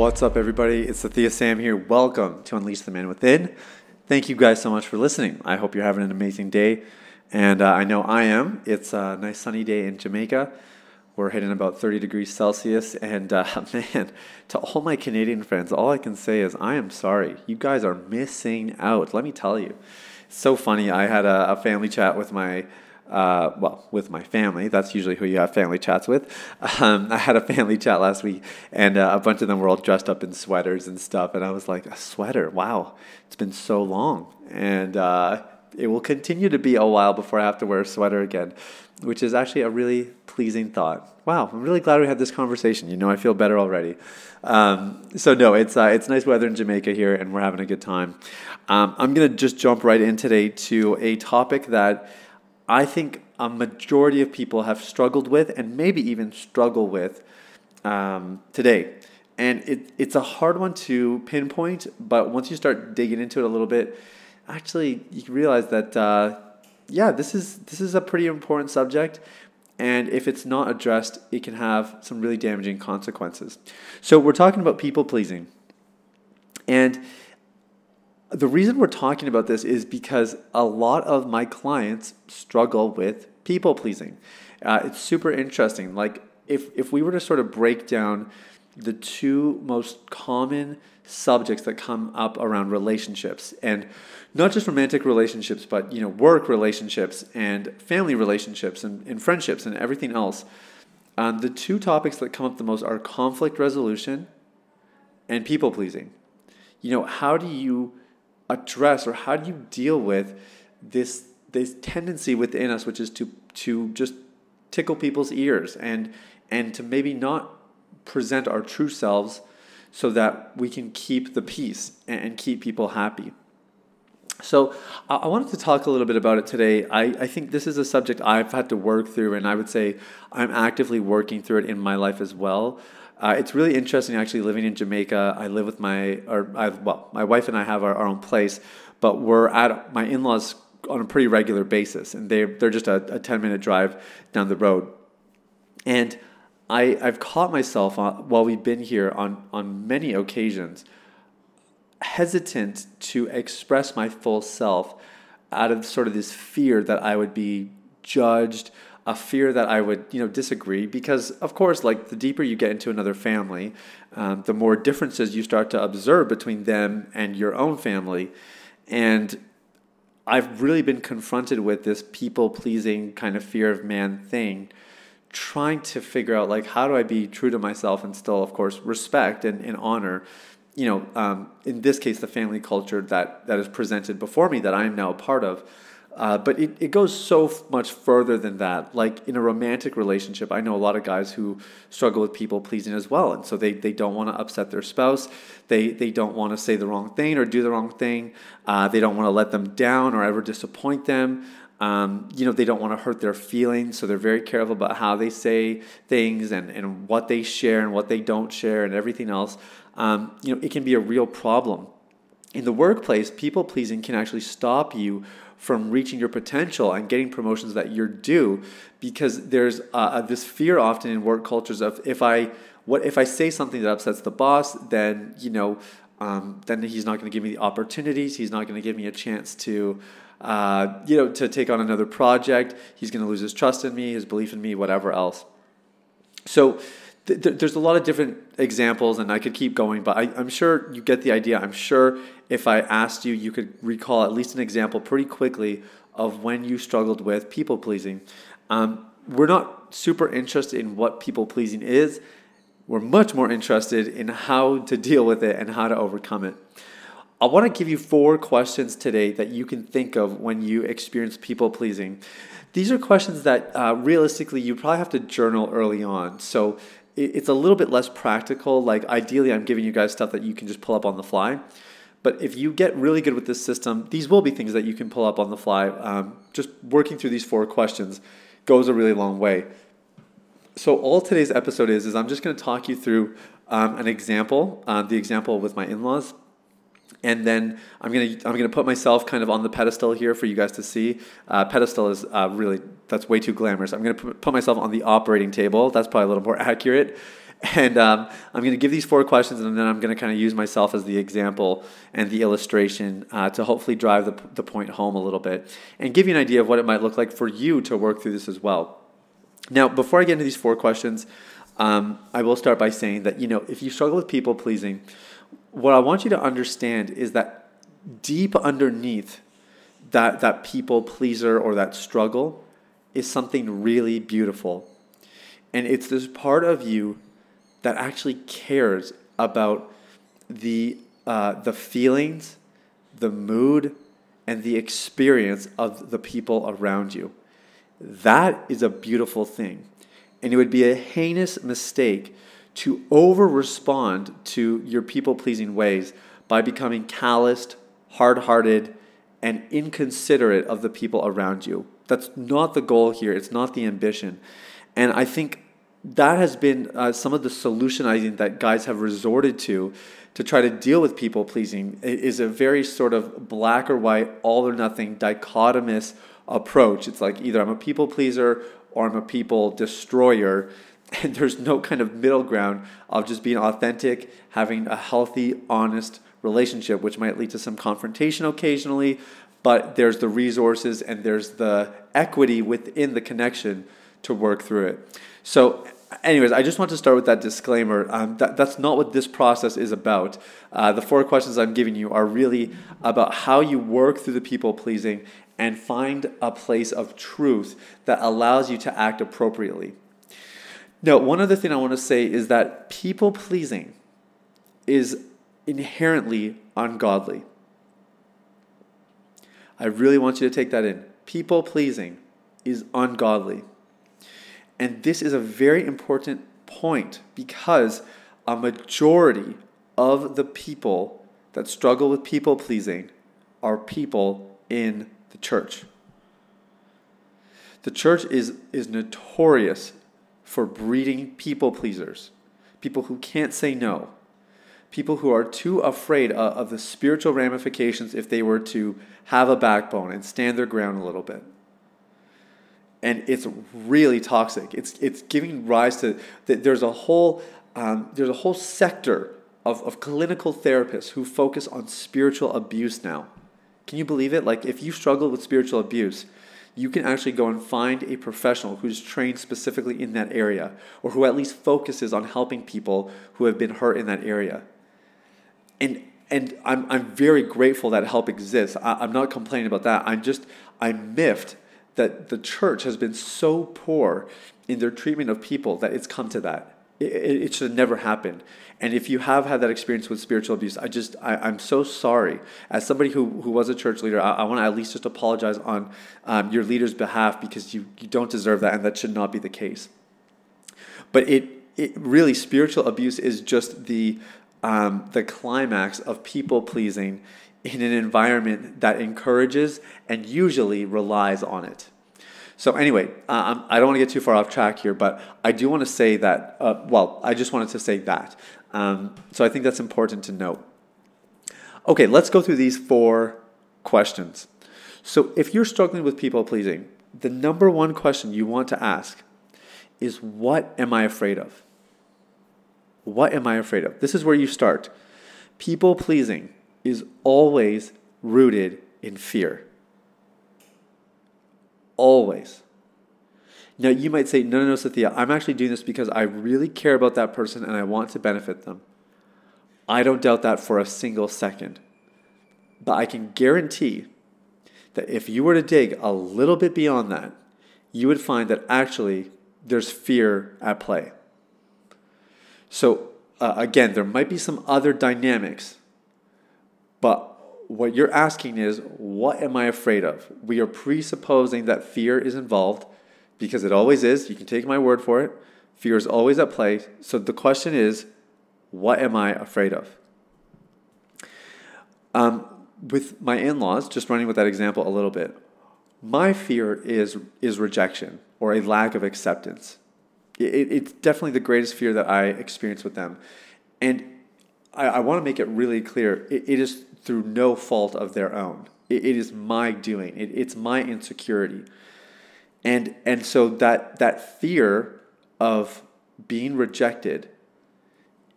What's up, everybody? It's Thea Sam here. Welcome to Unleash the Man Within. Thank you guys so much for listening. I hope you're having an amazing day. And uh, I know I am. It's a nice sunny day in Jamaica. We're hitting about 30 degrees Celsius. And uh, man, to all my Canadian friends, all I can say is I am sorry. You guys are missing out. Let me tell you. It's so funny. I had a, a family chat with my uh, well, with my family. That's usually who you have family chats with. Um, I had a family chat last week, and uh, a bunch of them were all dressed up in sweaters and stuff. And I was like, a sweater? Wow, it's been so long. And uh, it will continue to be a while before I have to wear a sweater again, which is actually a really pleasing thought. Wow, I'm really glad we had this conversation. You know, I feel better already. Um, so no, it's uh, it's nice weather in Jamaica here, and we're having a good time. Um, I'm gonna just jump right in today to a topic that I think a majority of people have struggled with and maybe even struggle with um, today. And it, it's a hard one to pinpoint, but once you start digging into it a little bit, actually you realize that uh, yeah, this is this is a pretty important subject, and if it's not addressed, it can have some really damaging consequences. So we're talking about people pleasing, and the reason we're talking about this is because a lot of my clients struggle with people pleasing. Uh, it's super interesting. Like, if, if we were to sort of break down the two most common subjects that come up around relationships and not just romantic relationships but you know work relationships and family relationships and, and friendships and everything else um, the two topics that come up the most are conflict resolution and people pleasing you know how do you address or how do you deal with this this tendency within us which is to to just tickle people's ears and and to maybe not present our true selves so that we can keep the peace and, keep people happy so I wanted to talk a little bit about it today. I, I think this is a subject I've had to work through, and I would say I'm actively working through it in my life as well. Uh, it's really interesting actually living in Jamaica. I live with my, or I well, my wife and I have our, our own place, but we're at my in laws on a pretty regular basis, and they they're just a, a ten minute drive down the road, and I I've caught myself on, uh, while we've been here on on many occasions hesitant to express my full self out of sort of this fear that I would be judged a fear that I would, you know, disagree because, of course, like the deeper you get into another family, um, the more differences you start to observe between them and your own family. And I've really been confronted with this people pleasing kind of fear of man thing, trying to figure out like how do I be true to myself and still, of course, respect and, and honor. You know, um, in this case, the family culture that that is presented before me that I am now a part of. Uh, but it, it goes so f- much further than that. Like in a romantic relationship, I know a lot of guys who struggle with people pleasing as well. And so they, they don't want to upset their spouse. They, they don't want to say the wrong thing or do the wrong thing. Uh, they don't want to let them down or ever disappoint them. Um, you know, they don't want to hurt their feelings. So they're very careful about how they say things and, and what they share and what they don't share and everything else. Um, you know, it can be a real problem. In the workplace, people pleasing can actually stop you from reaching your potential and getting promotions that you're due because there's uh, this fear often in work cultures of if I what if I say something that upsets the boss then you know um, then he's not going to give me the opportunities. He's not going to give me a chance to uh, you know to take on another project. He's going to lose his trust in me his belief in me whatever else. So th- there's a lot of different examples, and I could keep going, but I, I'm sure you get the idea. I'm sure if I asked you, you could recall at least an example pretty quickly of when you struggled with people pleasing. Um, we're not super interested in what people pleasing is. We're much more interested in how to deal with it and how to overcome it. I want to give you four questions today that you can think of when you experience people pleasing. These are questions that uh, realistically you probably have to journal early on. So it's a little bit less practical. Like ideally, I'm giving you guys stuff that you can just pull up on the fly. But if you get really good with this system, these will be things that you can pull up on the fly. Um, just working through these four questions goes a really long way. So all today's episode is is I'm just going to talk you through um, an example, uh, the example with my in-laws, and then I'm gonna I'm gonna put myself kind of on the pedestal here for you guys to see. Uh, pedestal is uh, really that's way too glamorous. I'm gonna put myself on the operating table. That's probably a little more accurate. And um, I'm to give these four questions, and then I'm to kind of use myself as the example and the illustration uh, to hopefully drive the, the point home a little bit and give you an idea of what it might look like for you to work through this as well. Now, before I get into these four questions, um, I will start by saying that, you know, if you struggle with people pleasing, what I want you to understand is that deep underneath that, that people pleaser or that struggle is something really beautiful. And it's this part of you that actually cares about the, uh, the feelings, the mood, and the experience of the people around you. That is a beautiful thing. And it would be a heinous mistake to over respond to your people pleasing ways by becoming calloused, hard hearted, and inconsiderate of the people around you. That's not the goal here, it's not the ambition. And I think that has been uh, some of the solutionizing that guys have resorted to to try to deal with people pleasing is a very sort of black or white, all or nothing, dichotomous approach. It's like either I'm a people pleaser or I'm a people destroyer. And there's no kind of middle ground of just being authentic, having a healthy, honest relationship, which might lead to some confrontation occasionally, but there's the resources and there's the equity within the connection to work through it. So, anyways, I just want to start with that disclaimer. Um, that, that's not what this process is about. Uh, the four questions I'm giving you are really about how you work through the people pleasing and find a place of truth that allows you to act appropriately. Now, one other thing I want to say is that people pleasing is inherently ungodly. I really want you to take that in. People pleasing is ungodly. And this is a very important point because a majority of the people that struggle with people pleasing are people in the church. The church is, is notorious for breeding people pleasers, people who can't say no, people who are too afraid of, of the spiritual ramifications if they were to have a backbone and stand their ground a little bit and it's really toxic. It's it's giving rise to that. There's a whole um, there's a whole sector of, of clinical therapists who focus on spiritual abuse now. Can you believe it? Like if you struggle with spiritual abuse, you can actually go and find a professional who's trained specifically in that area, or who at least focuses on helping people who have been hurt in that area. And and I'm I'm very grateful that help exists. I, I'm not complaining about that. I'm just I'm miffed that the church has been so poor in their treatment of people that it's come to that. It, it, should never happened. And if you have had that experience with spiritual abuse, I just, I, am so sorry. As somebody who, who was a church leader, I, I want to at least just apologize on um, your leader's behalf because you, you don't deserve that and that should not be the case. But it, it really, spiritual abuse is just the, um, the climax of people pleasing in an environment that encourages and usually relies on it. So, anyway, uh, I don't want to get too far off track here, but I do want to say that, uh, well, I just wanted to say that. Um, so, I think that's important to note. Okay, let's go through these four questions. So, if you're struggling with people pleasing, the number one question you want to ask is What am I afraid of? What am I afraid of? This is where you start. People pleasing is always rooted in fear. Always. Now, you might say, no, no, no, Sathya, I'm actually doing this because I really care about that person and I want to benefit them. I don't doubt that for a single second. But I can guarantee that if you were to dig a little bit beyond that, you would find that actually there's fear at play. So, uh, again, there might be some other dynamics but what you're asking is, what am I afraid of? We are presupposing that fear is involved because it always is. You can take my word for it. Fear is always at play. So the question is, what am I afraid of? Um, with my in laws, just running with that example a little bit, my fear is, is rejection or a lack of acceptance. It, it's definitely the greatest fear that I experience with them. And I, I want to make it really clear it, it is through no fault of their own. it, it is my doing, it, it's my insecurity. And, and so that, that fear of being rejected,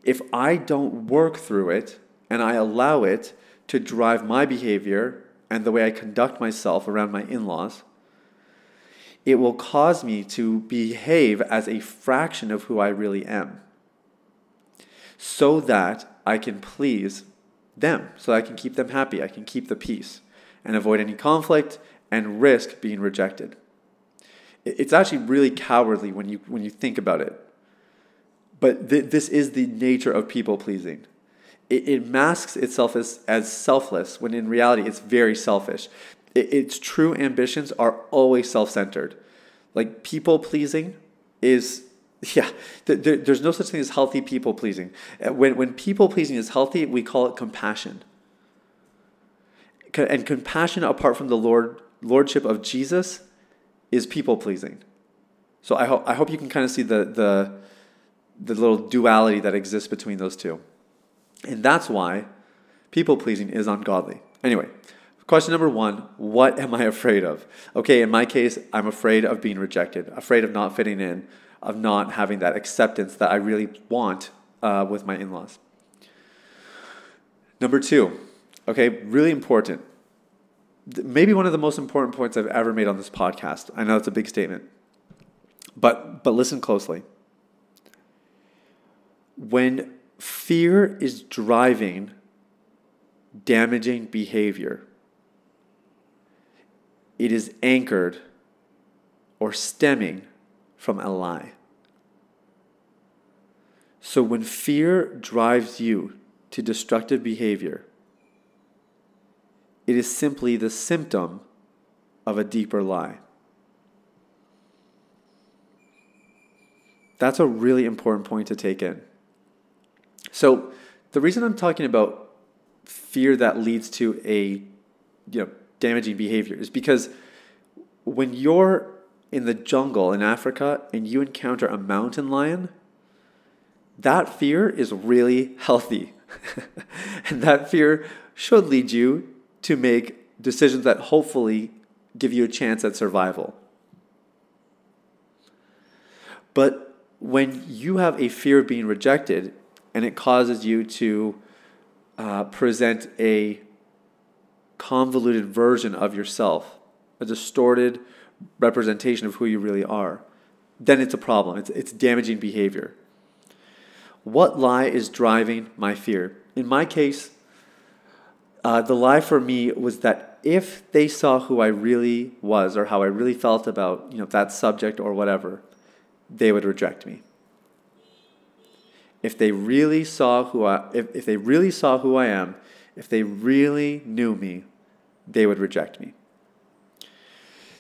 if I don't work through it and I allow it to drive my behavior and the way I conduct myself around my in laws, it will cause me to behave as a fraction of who I really am so that I can please them, so I can keep them happy, I can keep the peace and avoid any conflict and risk being rejected. It's actually really cowardly when you, when you think about it. But th- this is the nature of people pleasing. It, it, masks itself as, as selfless when in reality it's very selfish. It, its true ambitions are always self centered. Like people pleasing is, yeah, there, there's no such thing as healthy people pleasing. Uh, when, when people pleasing is healthy, we call it compassion. And compassion apart from the Lord, lordship of Jesus is people pleasing. So I hope I hope you can kind of see the the the little duality that exists between those two. And that's why people pleasing is ungodly. Anyway, question number 1, what am I afraid of? Okay, in my case, I'm afraid of being rejected, afraid of not fitting in, of not having that acceptance that I really want uh, with my in-laws. Number 2, okay, really important maybe one of the most important points I've ever made on this podcast. I know it's a big statement, but but listen closely. When fear is driving damaging behavior, it is anchored or stemming from a lie. So when fear drives you to destructive behavior, it is simply the symptom of a deeper lie. That's a really important point to take in. So, the reason I'm talking about fear that leads to a you know damaging behavior is because when you're in the jungle in Africa and you encounter a mountain lion, that fear is really healthy. and that fear should lead you to make decisions that hopefully give you a chance at survival. But when you have a fear of being rejected and it causes you to uh, present a convoluted version of yourself, a distorted representation of who you really are, then it's a problem. It's, it's damaging behavior. What lie is driving my fear? In my case, uh, the lie for me was that if they saw who I really was or how I really felt about you know that subject or whatever, they would reject me. If they really saw who I if, if they really saw who I am, if they really knew me, they would reject me.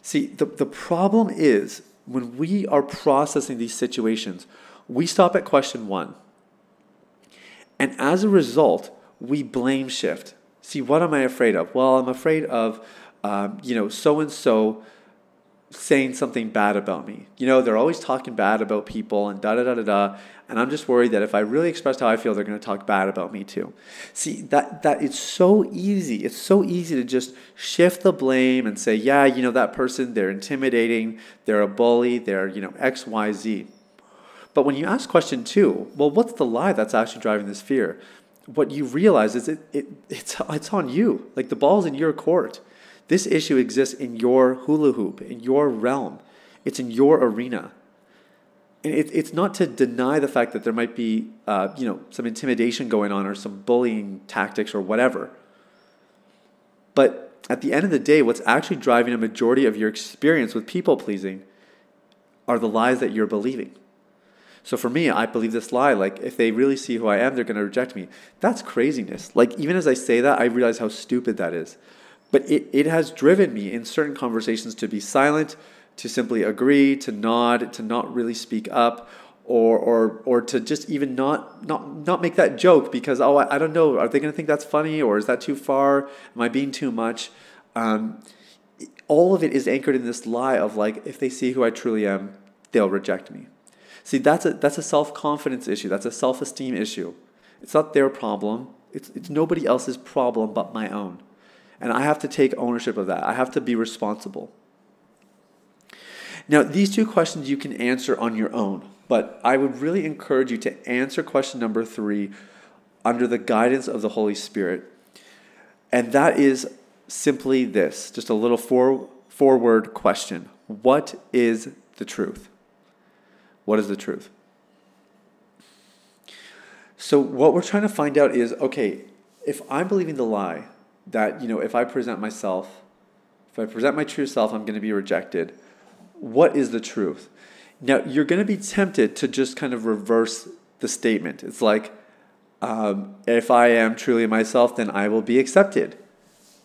See, the, the problem is when we are processing these situations, we stop at question one. And as a result, we blame shift See, what am I afraid of? Well, I'm afraid of, um, you know, so and so saying something bad about me. You know, they're always talking bad about people and da da da da da. And I'm just worried that if I really express how I feel, they're going to talk bad about me too. See, that that it's so easy. It's so easy to just shift the blame and say, yeah, you know, that person, they're intimidating, they're a bully, they're, you know, X, Y, Z. But when you ask question two, well, what's the lie that's actually driving this fear? what you realize is it, it it's it's on you. Like the ball's in your court. This issue exists in your hula hoop, in your realm. It's in your arena. And it, it's not to deny the fact that there might be, uh, you know, some intimidation going on or some bullying tactics or whatever. But at the end of the day, what's actually driving a majority of your experience with people pleasing are the lies that you're believing. So for me, I believe this lie. Like, if they really see who I am, they're going to reject me. That's craziness. Like, even as I say that, I realize how stupid that is. But it, it has driven me in certain conversations to be silent, to simply agree, to nod, to not really speak up, or or or to just even not not not make that joke because oh I, I don't know are they going to think that's funny or is that too far? Am I being too much? Um, all of it is anchored in this lie of like if they see who I truly am they'll reject me. See that's a that's a self-confidence issue. That's a self-esteem issue. It's not their problem. It's, it's nobody else's problem but my own and I have to take ownership of that I have to be responsible now these two questions you can answer on your own but I would really encourage you to answer question number three under the guidance of the Holy Spirit. And that is simply this just a little four, four word question What is the truth? What is the truth? So, what we're trying to find out is okay, if I'm believing the lie that, you know, if I present myself, if I present my true self, I'm going to be rejected, what is the truth? Now, you're going to be tempted to just kind of reverse the statement. It's like, um, if I am truly myself, then I will be accepted,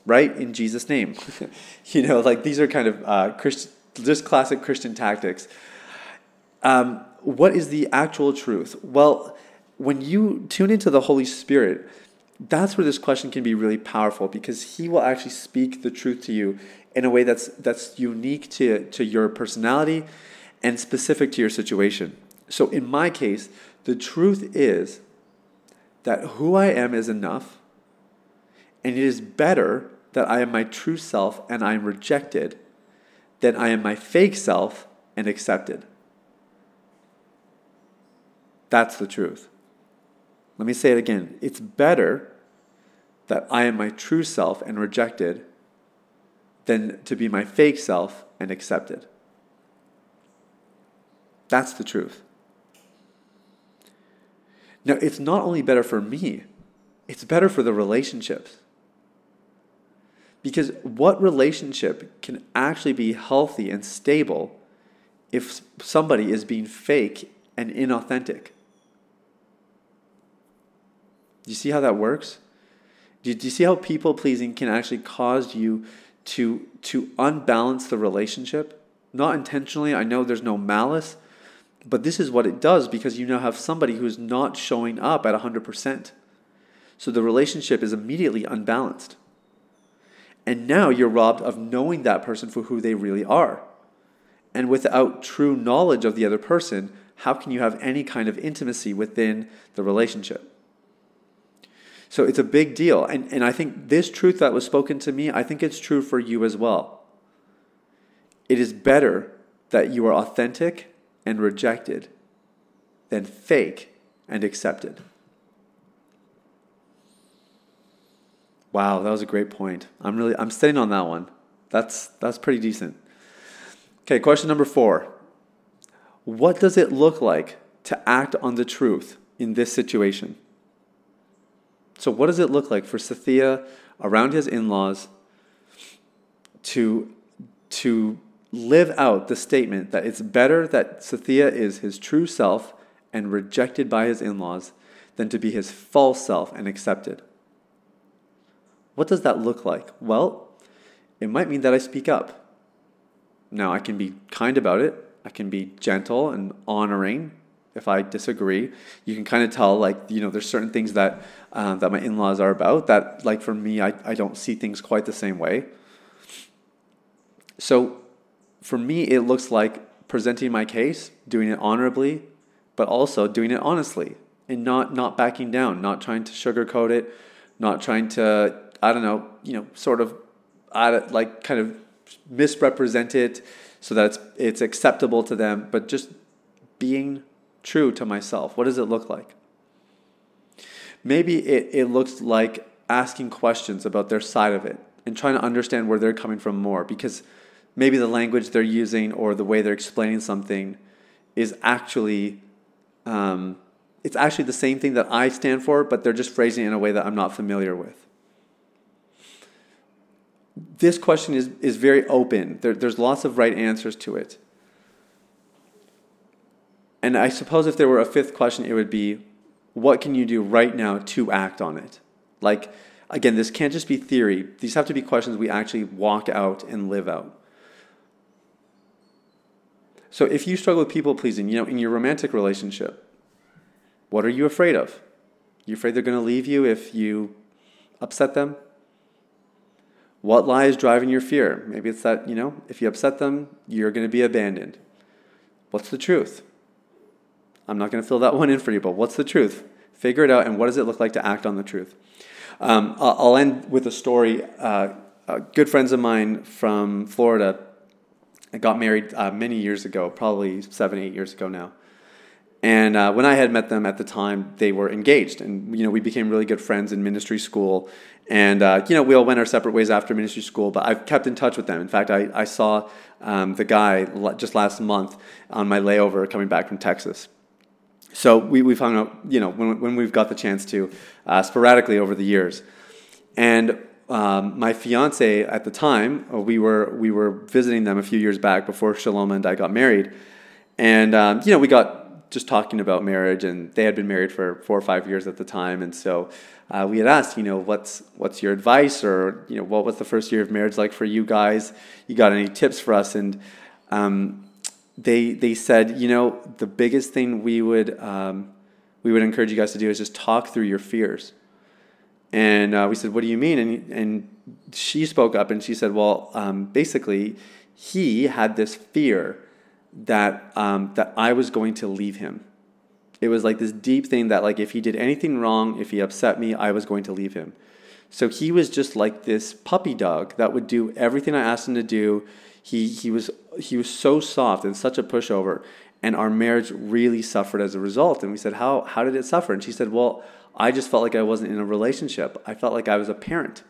right? In Jesus' name. you know, like these are kind of uh, Christ- just classic Christian tactics. Um, what is the actual truth? Well, when you tune into the Holy Spirit, that's where this question can be really powerful because He will actually speak the truth to you in a way that's that's unique to, to your personality and specific to your situation. So, in my case, the truth is that who I am is enough, and it is better that I am my true self and I am rejected than I am my fake self and accepted. That's the truth. Let me say it again. It's better that I am my true self and rejected than to be my fake self and accepted. That's the truth. Now, it's not only better for me, it's better for the relationships. Because what relationship can actually be healthy and stable if somebody is being fake and inauthentic? Do you see how that works? Do you, see how people pleasing can actually cause you to, to unbalance the relationship? Not intentionally, I know there's no malice, but this is what it does because you now have somebody who's not showing up at 100%. So the relationship is immediately unbalanced. And now you're robbed of knowing that person for who they really are. And without true knowledge of the other person, how can you have any kind of intimacy within the relationship? So it's a big deal. And, and I think this truth that was spoken to me, I think it's true for you as well. It is better that you are authentic and rejected than fake and accepted. Wow, that was a great point. I'm really I'm staying on that one. That's that's pretty decent. Okay, question number 4. What does it look like to act on the truth in this situation? So what does it look like for Sathya around his in-laws to to live out the statement that it's better that Sathya is his true self and rejected by his in laws than to be his false self and accepted. What does that look like? Well, it might mean that I speak up. Now, I can be kind about it, I can be gentle and honoring if I disagree. You can kind of tell, like, you know, there's certain things that, uh, that my in laws are about that, like, for me, I, I don't see things quite the same way. So, for me, it looks like presenting my case, doing it honorably, but also doing it honestly and not not backing down, not trying to sugarcoat it, not trying to I don't know, you know, sort of add like kind of misrepresent it so that it's it's acceptable to them, but just being true to myself. What does it look like? Maybe it, it looks like asking questions about their side of it and trying to understand where they're coming from more because maybe the language they're using or the way they're explaining something is actually um, it's actually the same thing that I stand for, but they're just phrasing it in a way that I'm not familiar with. This question is, is very open. There, there's lots of right answers to it. And I suppose if there were a fifth question, it would be what can you do right now to act on it? Like, again, this can't just be theory. These have to be questions we actually walk out and live out. So if you struggle with people pleasing, you know, in your romantic relationship, what are you afraid of? You afraid they're going to leave you if you upset them? What lie is driving your fear? Maybe it's that, you know, if you upset them, you're going to be abandoned. What's the truth? I'm not going to fill that one in for you, but what's the truth? Figure it out, and what does it look like to act on the truth? Um, I'll end with a story. Uh, uh, good friends of mine from Florida got married uh, many years ago, probably seven, eight years ago now. And uh, when I had met them at the time, they were engaged, and you know we became really good friends in ministry school. And uh, you know we all went our separate ways after ministry school, but I've kept in touch with them. In fact, I, I saw um, the guy just last month on my layover coming back from Texas. So we, we've hung out, you know, when, when we've got the chance to, uh, sporadically over the years. And um, my fiance at the time, uh, we were we were visiting them a few years back before Shalom and I got married, and um, you know we got just talking about marriage, and they had been married for four or five years at the time, and so uh, we had asked, you know, what's what's your advice, or you know, what was the first year of marriage like for you guys? You got any tips for us? And um, they they said, you know, the biggest thing we would um, we would encourage you guys to do is just talk through your fears. And uh, we said, what do you mean? And and she spoke up and she said, well, um, basically, he had this fear that um, that I was going to leave him. It was like this deep thing that like if he did anything wrong, if he upset me, I was going to leave him. So he was just like this puppy dog that would do everything I asked him to do he he was he was so soft and such a pushover and our marriage really suffered as a result. And we said how how did it suffer? And she said well i just felt like i wasn't in a relationship. I felt like i was a parent.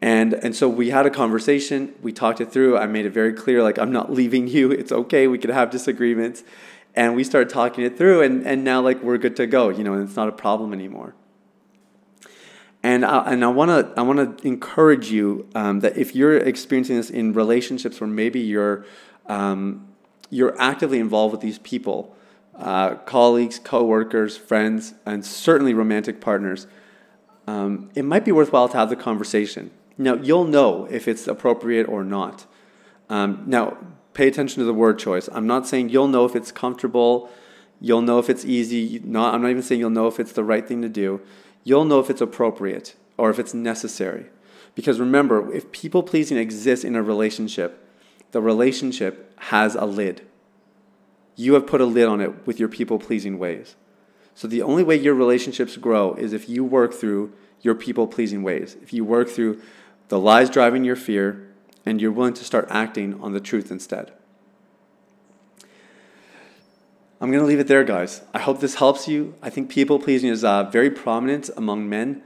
And and so we had a conversation. We talked it through. I made it very clear like i'm not leaving you. It's okay. We could have disagreements. And we started talking it through and and now like we're good to go you know and it's not a problem anymore and I, and I want to I want to encourage you um, that if you're experiencing this in relationships where maybe you're um, you're actively involved with these people, uh, colleagues, coworkers, friends, and certainly romantic partners, um, it might be worthwhile to have the conversation. Now you'll know if it's appropriate or not. Um, now pay attention to the word choice. I'm not saying you'll know if it's comfortable. You'll know if it's easy. Not, I'm not even saying you'll know if it's the right thing to do you'll know if it's appropriate or if it's necessary. Because remember, if people pleasing exists in a relationship, the relationship has a lid. You have put a lid on it with your people pleasing ways. So the only way your relationships grow is if you work through your people pleasing ways. If you work through the lies driving your fear and you're willing to start acting on the truth instead. I'm going to leave it there, guys. I hope this helps you. I think people pleasing is uh, very prominent among men,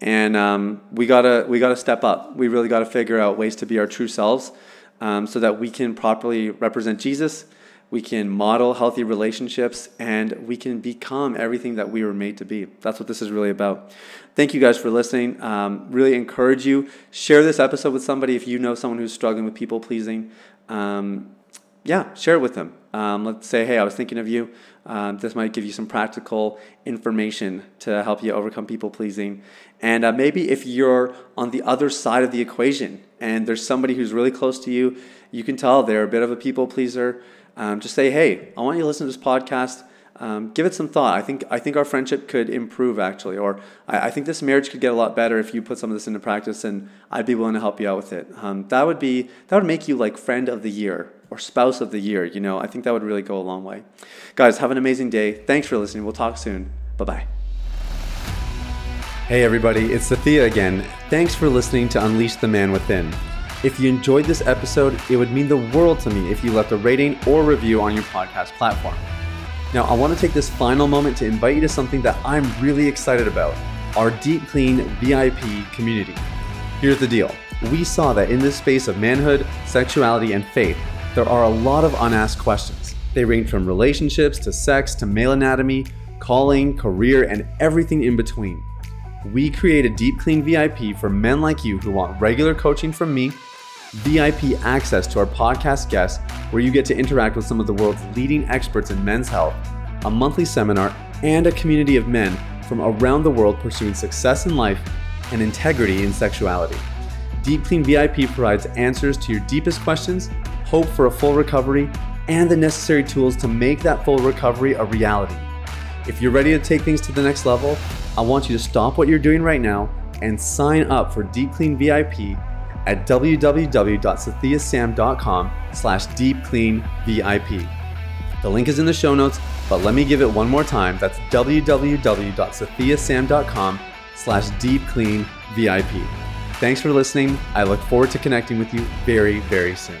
and um, we gotta we gotta step up. We really gotta figure out ways to be our true selves, um, so that we can properly represent Jesus. We can model healthy relationships, and we can become everything that we were made to be. That's what this is really about. Thank you guys for listening. Um, really encourage you share this episode with somebody if you know someone who's struggling with people pleasing. Um, yeah, share it with them. Um, let's say, hey, I was thinking of you. Um, this might give you some practical information to help you overcome people pleasing. And uh, maybe if you're on the other side of the equation and there's somebody who's really close to you, you can tell they're a bit of a people pleaser. Um, just say, hey, I want you to listen to this podcast. Um, give it some thought. I think I think our friendship could improve actually, or I, I, think this marriage could get a lot better if you put some of this into practice, and I'd be willing to help you out with it. Um, that would be that would make you like friend of the year or spouse of the year. You know, I think that would really go a long way. Guys, have an amazing day. Thanks for listening. We'll talk soon. Bye bye. Hey, everybody, it's Sathia again. Thanks for listening to Unleash the Man Within. If you enjoyed this episode, it would mean the world to me if you left a rating or review on your podcast platform. Now, I want to take this final moment to invite you to something that I'm really excited about our Deep Clean VIP community. Here's the deal we saw that in this space of manhood, sexuality, and faith, there are a lot of unasked questions. They range from relationships to sex to male anatomy, calling, career, and everything in between. We create a Deep Clean VIP for men like you who want regular coaching from me, VIP access to our podcast guests, where you get to interact with some of the world's leading experts in men's health, a monthly seminar, and a community of men from around the world pursuing success in life and integrity in sexuality. Deep Clean VIP provides answers to your deepest questions hope for a full recovery, and the necessary tools to make that full recovery a reality. If you're ready to take things to the next level, I want you to stop what you're doing right now and sign up for Deep Clean VIP at www.sathiasam.com slash deepcleanvip. The link is in the show notes, but let me give it one more time. That's www.sathiasam.com slash deepcleanvip. Thanks for listening. I look forward to connecting with you very, very soon.